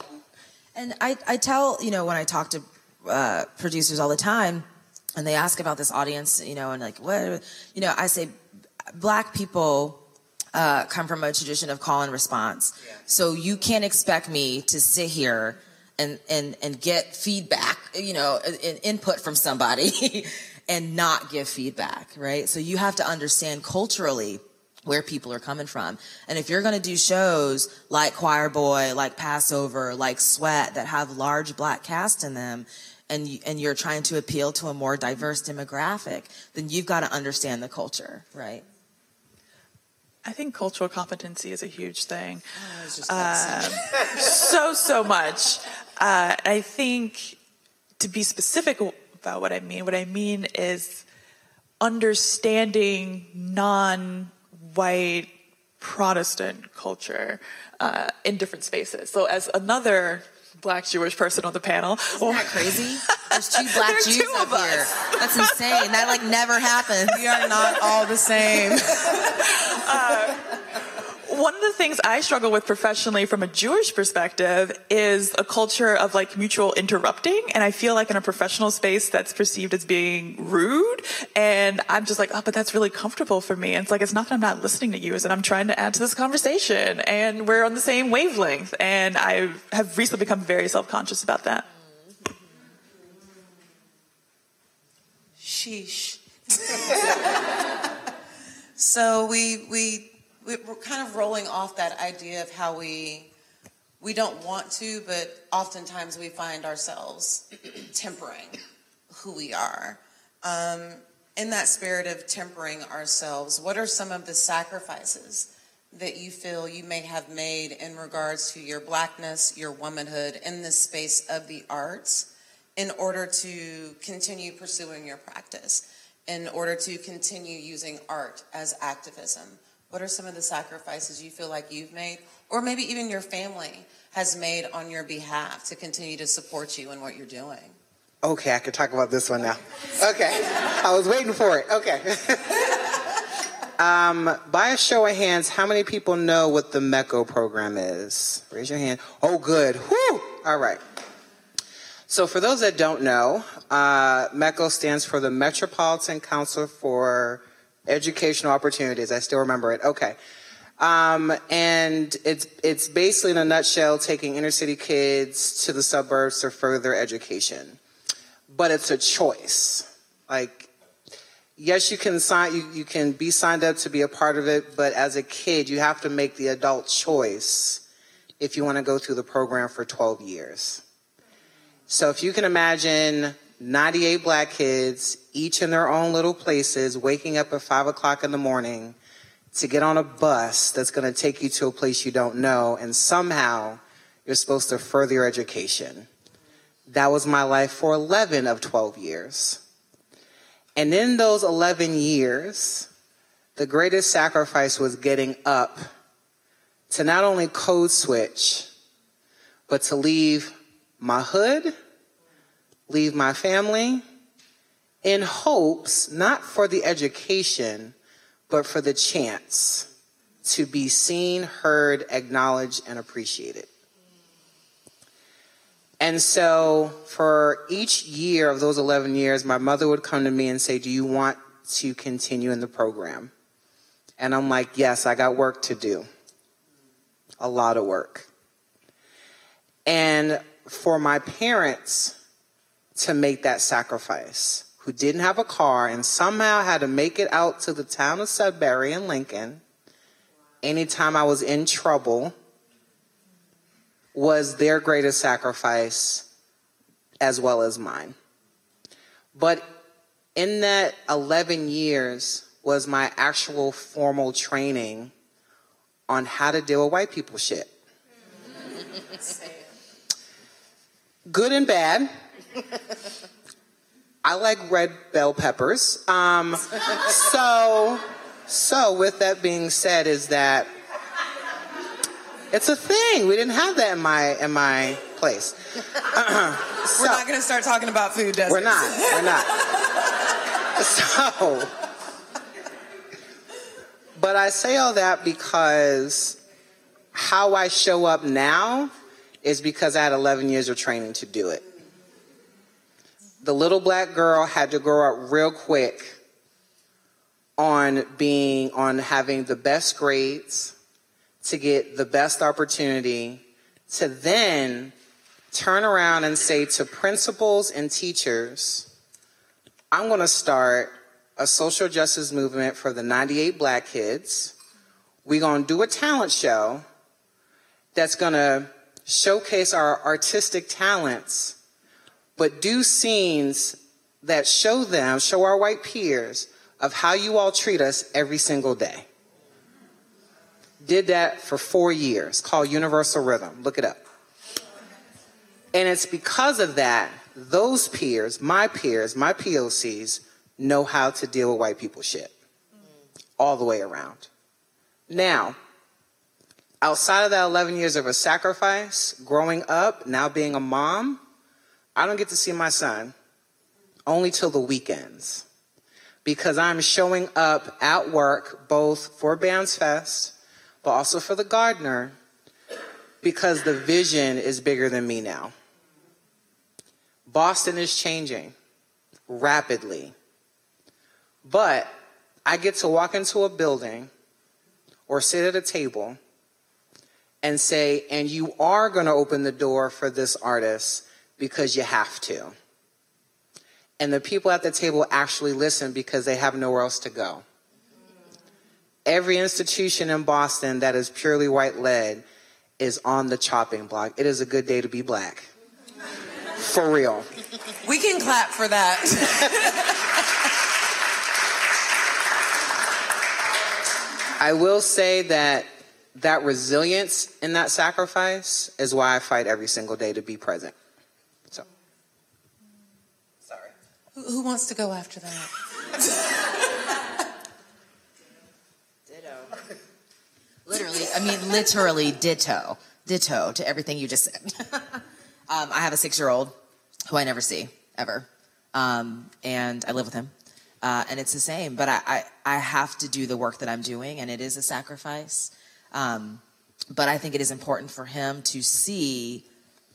And I, I tell, you know, when I talk to uh, producers all the time, and they ask about this audience, you know, and like, what, you know, I say, black people uh, come from a tradition of call and response. Yeah. So you can't expect me to sit here and, and, and get feedback, you know, input from somebody and not give feedback, right? So you have to understand culturally where people are coming from. And if you're going to do shows like Choir Boy, like Passover, like Sweat that have large black cast in them, and you, and you're trying to appeal to a more diverse demographic, then you've got to understand the culture, right? I think cultural competency is a huge thing. Oh, uh, so so much. Uh, I think to be specific about what I mean, what I mean is understanding non white Protestant culture uh, in different spaces. So, as another black Jewish person on the panel. Isn't that crazy? There's two black There's Jews two up us. here. That's insane. That like never happens. We are not all the same. One of the things I struggle with professionally from a Jewish perspective is a culture of like mutual interrupting. And I feel like in a professional space that's perceived as being rude. And I'm just like, oh, but that's really comfortable for me. And it's like, it's not that I'm not listening to you, it's that I'm trying to add to this conversation and we're on the same wavelength. And I have recently become very self conscious about that. Sheesh. so we we we- we're kind of rolling off that idea of how we we don't want to, but oftentimes we find ourselves tempering who we are. Um, in that spirit of tempering ourselves, what are some of the sacrifices that you feel you may have made in regards to your blackness, your womanhood in this space of the arts in order to continue pursuing your practice, in order to continue using art as activism? What are some of the sacrifices you feel like you've made, or maybe even your family has made on your behalf to continue to support you in what you're doing? Okay, I can talk about this one now. Okay, I was waiting for it. Okay. um, by a show of hands, how many people know what the METCO program is? Raise your hand. Oh, good. Whew. All right. So, for those that don't know, uh, METCO stands for the Metropolitan Council for Educational Opportunities. I still remember it. Okay. Um, and it's it's basically in a nutshell taking inner city kids to the suburbs for further education but it's a choice. Like, yes, you can sign, you, you can be signed up to be a part of it, but as a kid, you have to make the adult choice if you want to go through the program for 12 years. So if you can imagine 98 black kids, each in their own little places, waking up at five o'clock in the morning to get on a bus that's going to take you to a place you don't know, and somehow you're supposed to further your education. That was my life for 11 of 12 years. And in those 11 years, the greatest sacrifice was getting up to not only code switch, but to leave my hood, leave my family, in hopes not for the education, but for the chance to be seen, heard, acknowledged, and appreciated. And so for each year of those 11 years, my mother would come to me and say, Do you want to continue in the program? And I'm like, Yes, I got work to do. A lot of work. And for my parents to make that sacrifice, who didn't have a car and somehow had to make it out to the town of Sudbury and Lincoln anytime I was in trouble was their greatest sacrifice as well as mine. But in that 11 years was my actual formal training on how to deal with white people shit. Good and bad. I like red bell peppers. Um, so, so with that being said, is that it's a thing. We didn't have that in my in my place. We're not going to start talking about food, deserts. We're not. We're not. so, but I say all that because how I show up now is because I had 11 years of training to do it. The little black girl had to grow up real quick on being on having the best grades to get the best opportunity to then turn around and say to principals and teachers, I'm going to start a social justice movement for the 98 black kids. We're going to do a talent show that's going to showcase our artistic talents, but do scenes that show them, show our white peers, of how you all treat us every single day. Did that for four years, called Universal Rhythm. Look it up. And it's because of that, those peers, my peers, my POCs, know how to deal with white people shit. All the way around. Now, outside of that 11 years of a sacrifice, growing up, now being a mom, I don't get to see my son only till the weekends because I'm showing up at work both for BAMS Fest, but also for the Gardner because the vision is bigger than me now. Boston is changing rapidly, but I get to walk into a building or sit at a table and say, and you are going to open the door for this artist because you have to. And the people at the table actually listen because they have nowhere else to go. Every institution in Boston that is purely white led is on the chopping block. It is a good day to be black. For real. We can clap for that. I will say that that resilience in that sacrifice is why I fight every single day to be present. So, sorry. Who, who wants to go after that? ditto. Literally, I mean, literally ditto. Ditto to everything you just said. um, I have a six year old who I never see, ever. Um, and I live with him. Uh, and it's the same, but I, I, I, have to do the work that I'm doing, and it is a sacrifice. Um, but I think it is important for him to see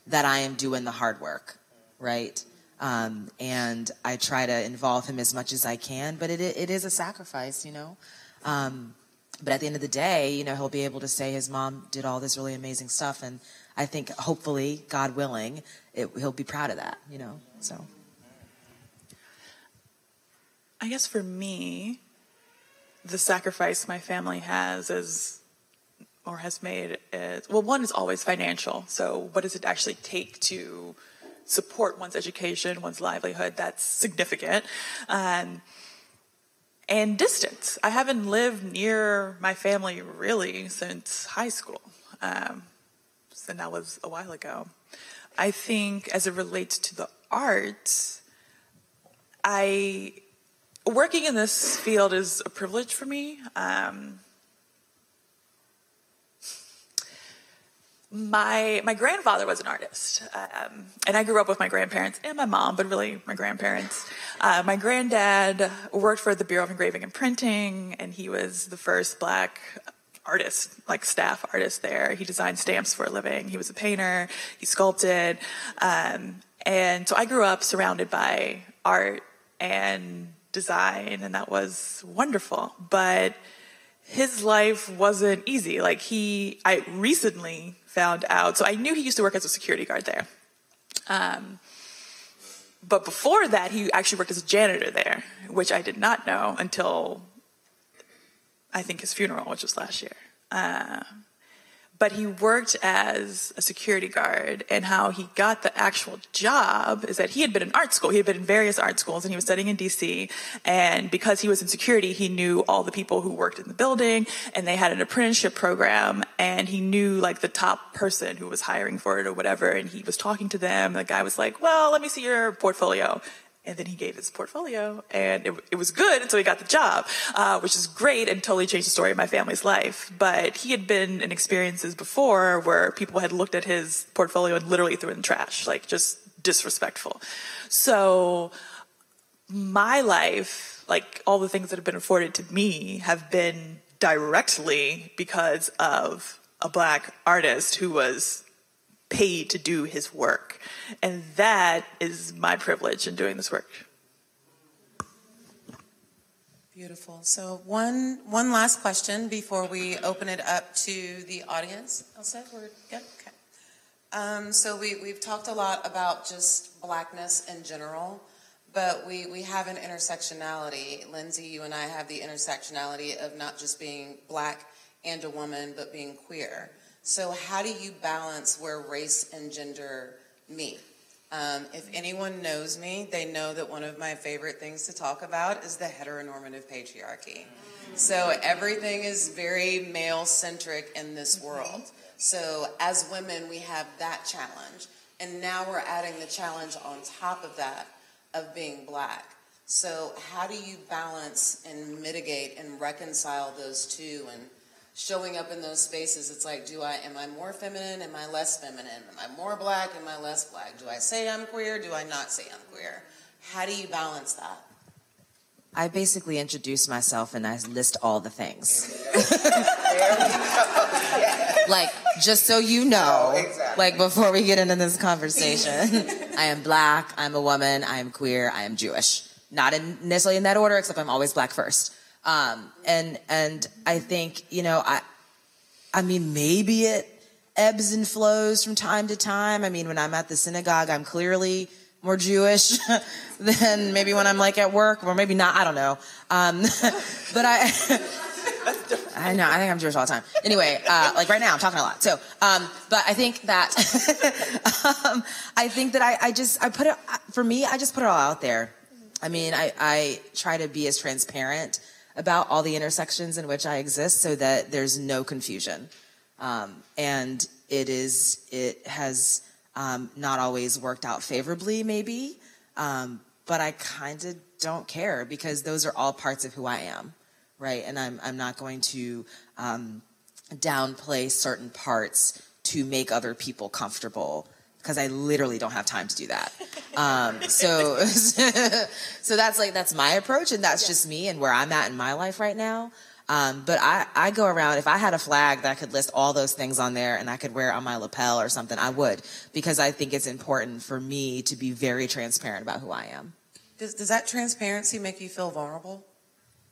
that I am doing the hard work, right? Um, and I try to involve him as much as I can, but it, it is a sacrifice, you know? Um, but at the end of the day, you know, he'll be able to say his mom did all this really amazing stuff. And I think hopefully, God willing, it, he'll be proud of that, you know? So. I guess for me, the sacrifice my family has is or has made is well one is always financial so what does it actually take to support one's education one's livelihood that's significant. Um, and distance. I haven't lived near my family really since high school. Um, that was a while ago. I think as it relates to the arts i working in this field is a privilege for me. Um, my my grandfather was an artist, um, and I grew up with my grandparents and my mom, but really my grandparents. Uh, my granddad worked for the Bureau of Engraving and Printing, and he was the first black artist, like staff artist there. He designed stamps for a living. He was a painter. He sculpted, um, and so I grew up surrounded by art and design, and that was wonderful. But his life wasn't easy. Like he, I recently found out. So I knew he used to work as a security guard there. Um, but before that, he actually worked as a janitor there, which I did not know until I think his funeral, which was last year. Uh, but he worked as a security guard and how he got the actual job is that he had been in art school. He had been in various art schools and he was studying in dc and because he was in security he knew all the people who worked in the building and they had an apprenticeship program and he knew like the top person who was hiring for it or whatever and he was talking to them. The guy was like well let me see your portfolio and then he gave his portfolio, and it, it was good until he got the job, uh, which is great and totally changed the story of my family's life. But he had been in experiences before where people had looked at his portfolio and literally threw it in the trash, like just disrespectful. So my life, like all the things that have been afforded to me, have been directly because of a black artist who was paid to do his work. And that is my privilege in doing this work. Beautiful. So one one last question before we open it up to the audience. Elsa, we're good. Okay. Um, so we we've talked a lot about just blackness in general, but we we have an intersectionality. Lindsay, you and I have the intersectionality of not just being black and a woman, but being queer. So, how do you balance where race and gender meet? Um, if anyone knows me, they know that one of my favorite things to talk about is the heteronormative patriarchy. So, everything is very male centric in this world. So, as women, we have that challenge. And now we're adding the challenge on top of that of being black. So, how do you balance and mitigate and reconcile those two and showing up in those spaces, it's like, do I am I more feminine? Am I less feminine? Am I more black? Am I less black? Do I say I'm queer? Do I not say I'm queer? How do you balance that? I basically introduce myself and I list all the things. like, just so you know, Oh, exactly. like before we get into this conversation, I am black, I'm a woman, I am queer, I am Jewish. Not in, necessarily in that order, except I'm always black first. Um, and and I think you know I, I mean maybe it ebbs and flows from time to time. I mean when I'm at the synagogue, I'm clearly more Jewish than maybe when I'm like at work, or maybe not. I don't know. Um, but I. I know. I think I'm Jewish all the time. Anyway, uh, like right now, I'm talking a lot. So, um, but I think that um, I think that I, I just I put it for me. I just put it all out there. I mean, I, I try to be as transparent about all the intersections in which I exist, so that there's no confusion. Um, and it is it has um, not always worked out favorably, maybe, um, but I kind of don't care because those are all parts of who I am right? And I'm I'm not going to um, downplay certain parts to make other people comfortable because I literally don't have time to do that. Um, so so that's like that's my approach, and that's just me and where I'm at in my life right now. Um, but I, I go around, if I had a flag that I could list all those things on there and I could wear it on my lapel or something, I would, because I think it's important for me to be very transparent about who I am. Does, does that transparency make you feel vulnerable?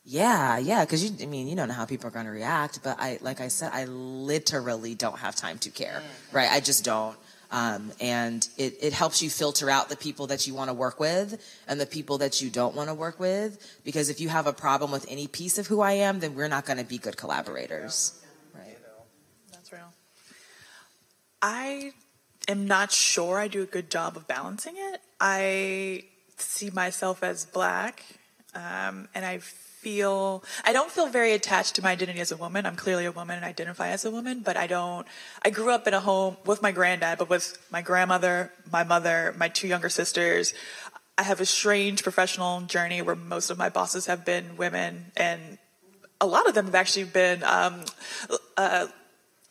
Yeah, yeah, because you, I mean, you don't know how people are going to react, but I, like I said, I literally don't have time to care, right? I just don't. Um, and it, it helps you filter out the people that you want to work with and the people that you don't want to work with. Because if you have a problem with any piece of who I am, then we're not going to be good collaborators. Right. That's real. I am not sure I do a good job of balancing it. I see myself as black, um, and I feel I don't feel very attached to my identity as a woman. I'm clearly a woman and identify as a woman, but I don't. I grew up in a home with my granddad, but with my grandmother, my mother, my two younger sisters. I have a strange professional journey where most of my bosses have been women, and a lot of them have actually been um, uh,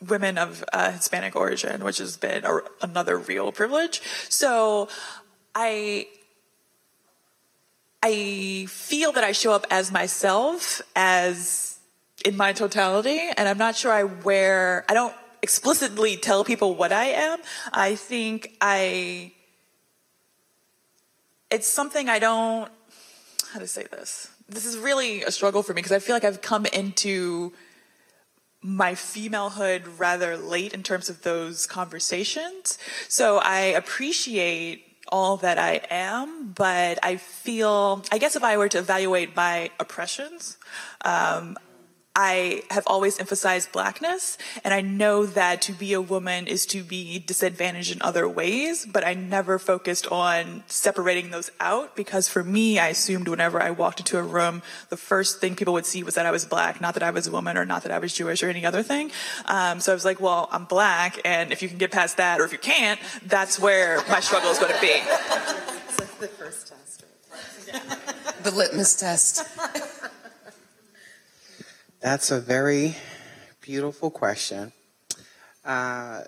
women of uh, Hispanic origin, which has been a, another real privilege. So I I feel that I show up as myself, as in my totality, and I'm not sure I wear. I don't explicitly tell people what I am. I think I. It's something I don't. How to say this? This is really a struggle for me because I feel like I've come into my femalehood rather late in terms of those conversations. So I appreciate all that I am, but I feel, I guess if I were to evaluate my oppressions, um, I have always emphasized blackness, and I know that to be a woman is to be disadvantaged in other ways, but I never focused on separating those out because for me, I assumed whenever I walked into a room, the first thing people would see was that I was black, not that I was a woman or not that I was Jewish or any other thing. Um, so I was like, well, I'm black, and if you can get past that, or if you can't, that's where my struggle is going to be. It's like the first test. the litmus test. That's a very beautiful question. Uh,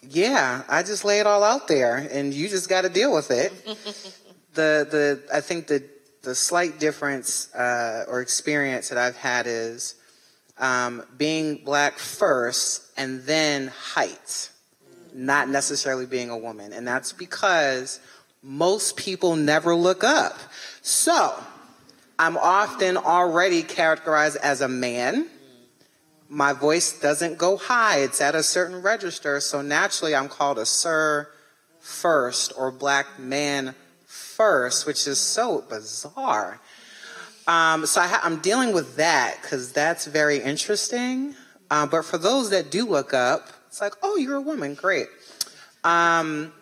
yeah, I just lay it all out there, and you just got to deal with it. the the I think the the slight difference uh, or experience that I've had is um, being black first, and then height, not necessarily being a woman, and that's because most people never look up. So I'm often already characterized as a man. My voice doesn't go high, it's at a certain register. So naturally, I'm called a sir first or black man first, which is so bizarre. Um, so I I'm dealing with that because that's very interesting. Uh, but for those that do look up, it's like, oh, you're a woman, great. Um,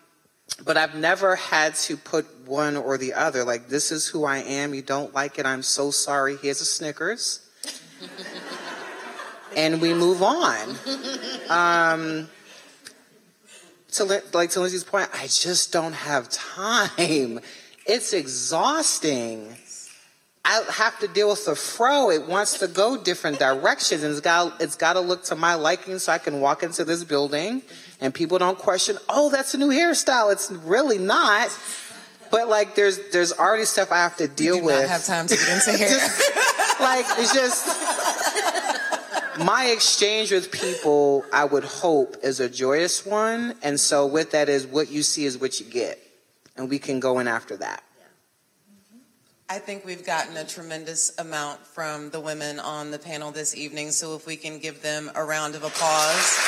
but I've never had to put one or the other. Like, this is who I am. You don't like it. I'm so sorry. Here's a Snickers. and we move on. Um, to like to Lindsay's point, I just don't have time. It's exhausting. I have to deal with the fro. It wants to go different directions, and it's got it's got to look to my liking, so I can walk into this building, and people don't question. Oh, that's a new hairstyle. It's really not. But like, there's there's already stuff I have to deal with. not have time to get into hair. like it's just my exchange with people i would hope is a joyous one and so with that is what you see is what you get and we can go in after that I think we've gotten a tremendous amount from the women on the panel this evening, so if we can give them a round of applause.